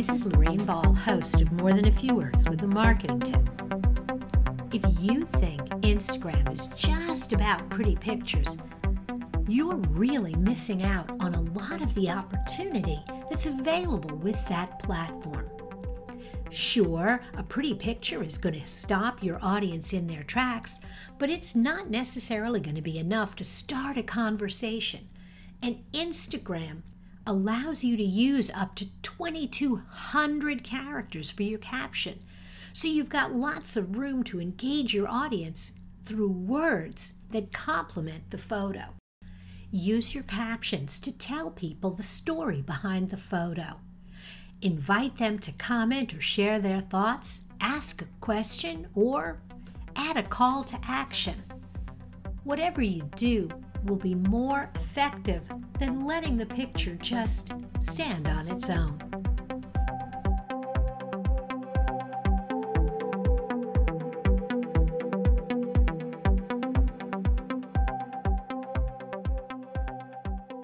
This is Lorraine Ball, host of More Than a Few Words with a marketing tip. If you think Instagram is just about pretty pictures, you're really missing out on a lot of the opportunity that's available with that platform. Sure, a pretty picture is going to stop your audience in their tracks, but it's not necessarily going to be enough to start a conversation. And Instagram allows you to use up to 2,200 characters for your caption. So you've got lots of room to engage your audience through words that complement the photo. Use your captions to tell people the story behind the photo. Invite them to comment or share their thoughts, ask a question, or add a call to action. Whatever you do will be more effective than letting the picture just stand on its own.